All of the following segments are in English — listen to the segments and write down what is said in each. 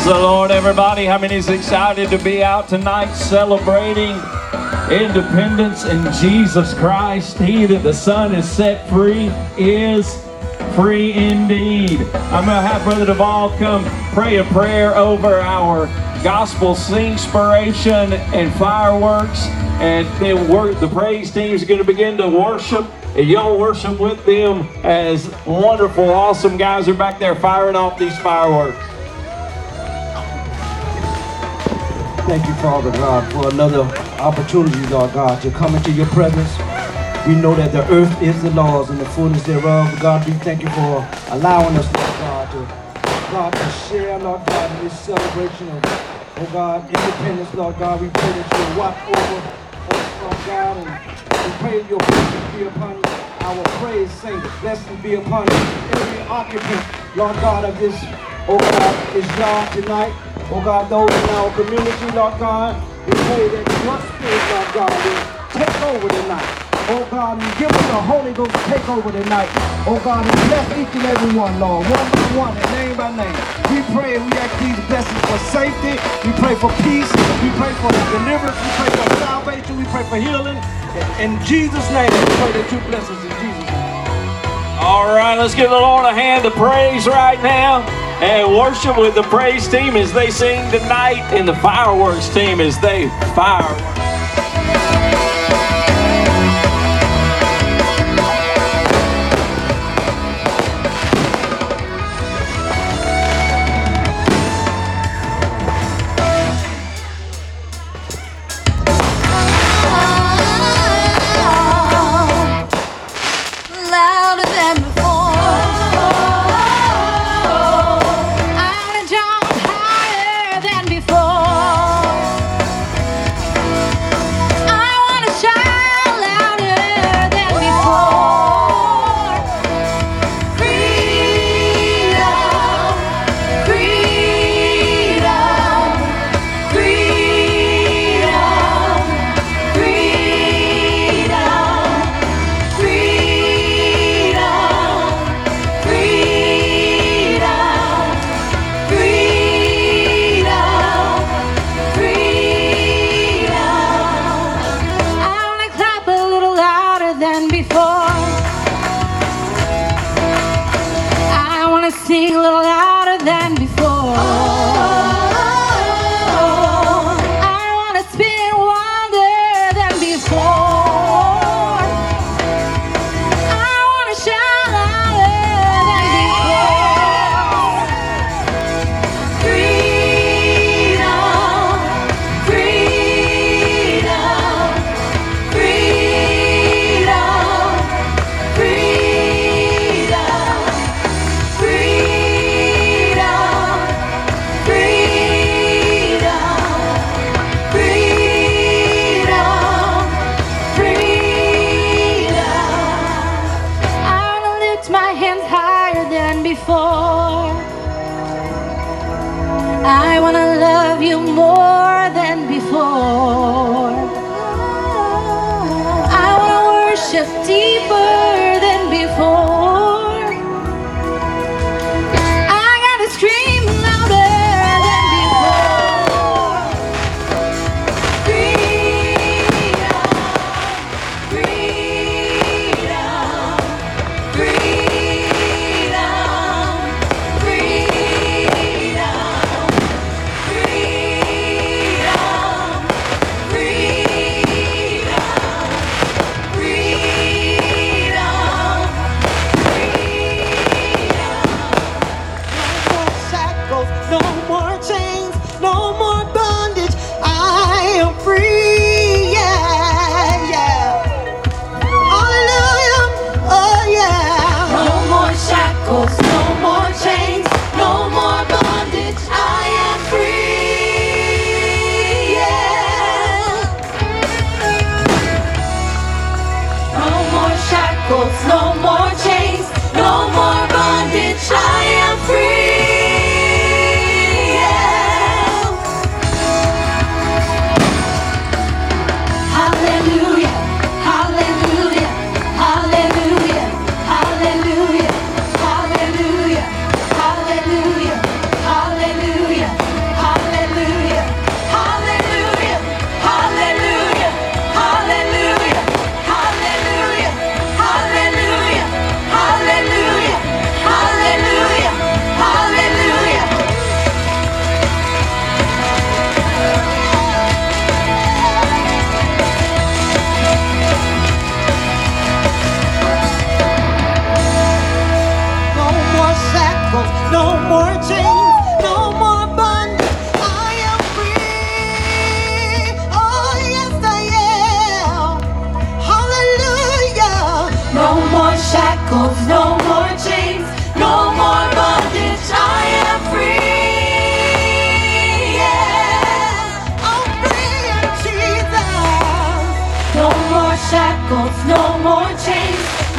Praise the Lord, everybody. How many is excited to be out tonight celebrating independence in Jesus Christ? He that the Son is set free is free indeed. I'm going to have Brother Duvall come pray a prayer over our gospel sing inspiration and fireworks. And then the praise team is going to begin to worship. And y'all worship with them as wonderful, awesome guys are back there firing off these fireworks. Thank you, Father God, for another opportunity, Lord God, to come into your presence. We know that the earth is the Lord's and the fullness thereof. God, we thank you for allowing us, Lord God, to God to share, Lord God, in this celebration of, oh God, independence, Lord God. We pray that you watch over us, Lord God, and we pray your blessing be upon our praise saints. Blessing be upon every occupant, Lord God, of this, oh God, this yard tonight. Oh God, those in our community, Lord God, we pray that your spirit, Lord God, will take over tonight. Oh God, and give us the Holy Ghost take over tonight. Oh God, and bless each and every one, Lord, one by one and name by name. We pray and we ask these blessings for safety. We pray for peace. We pray for deliverance. We pray for salvation. We pray for healing. In Jesus' name, we pray that you bless us in Jesus' name. All right, let's give the Lord a hand of praise right now and worship with the praise team as they sing tonight and the fireworks team as they fire.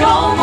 gone.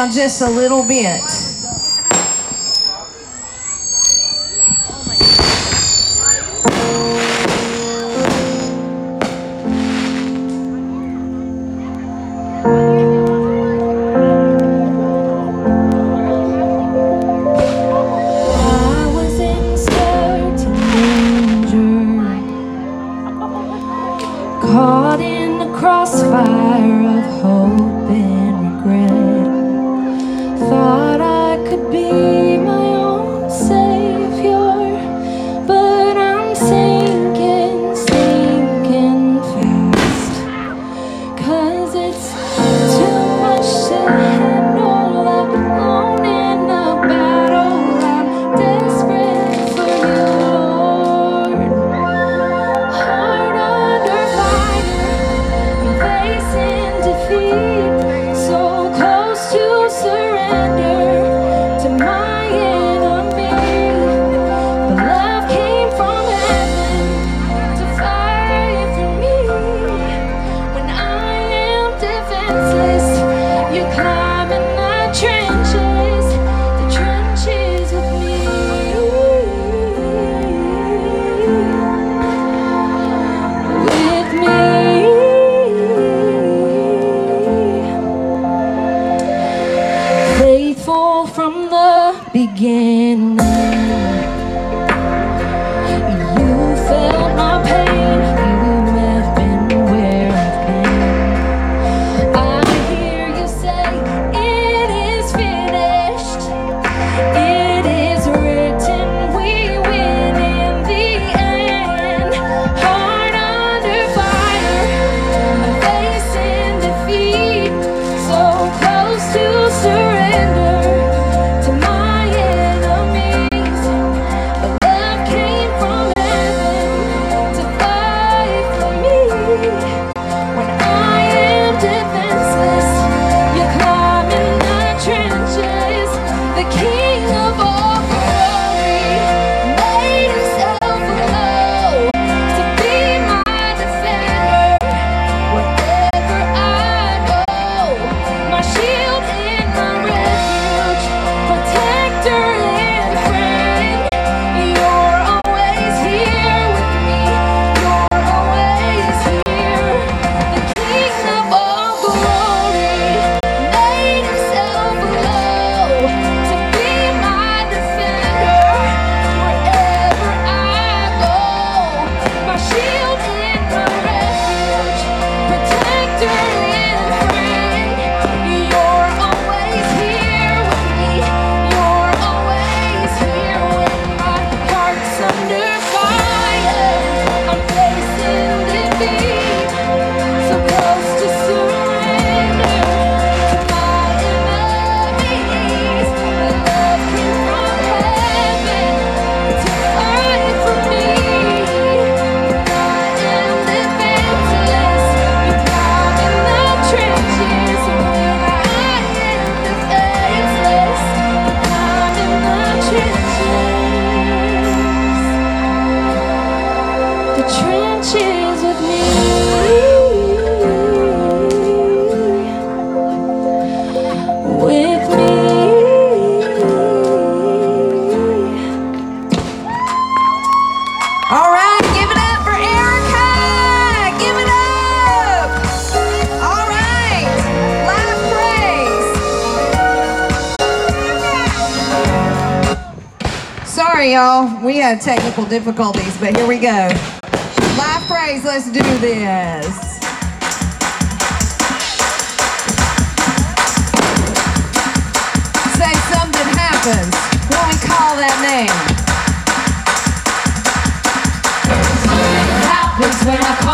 down just a little bit. surrender. Sorry, y'all. We had technical difficulties, but here we go. Live phrase. let's do this. Say something happens when we call that name. Something happens when I call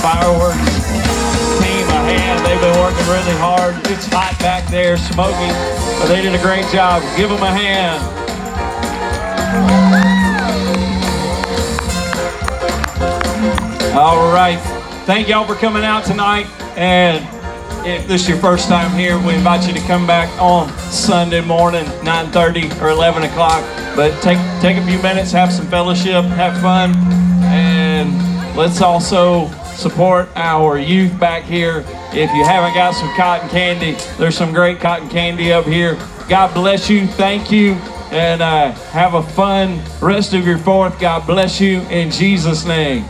fireworks team a hand. They've been working really hard. It's hot back there, smoky, but they did a great job. Give them a hand. All right. Thank y'all for coming out tonight. And if this is your first time here, we invite you to come back on Sunday morning, 9.30 or 11 o'clock. But take, take a few minutes, have some fellowship, have fun. And let's also support our youth back here. If you haven't got some cotton candy, there's some great cotton candy up here. God bless you. Thank you. And uh, have a fun rest of your fourth. God bless you in Jesus' name.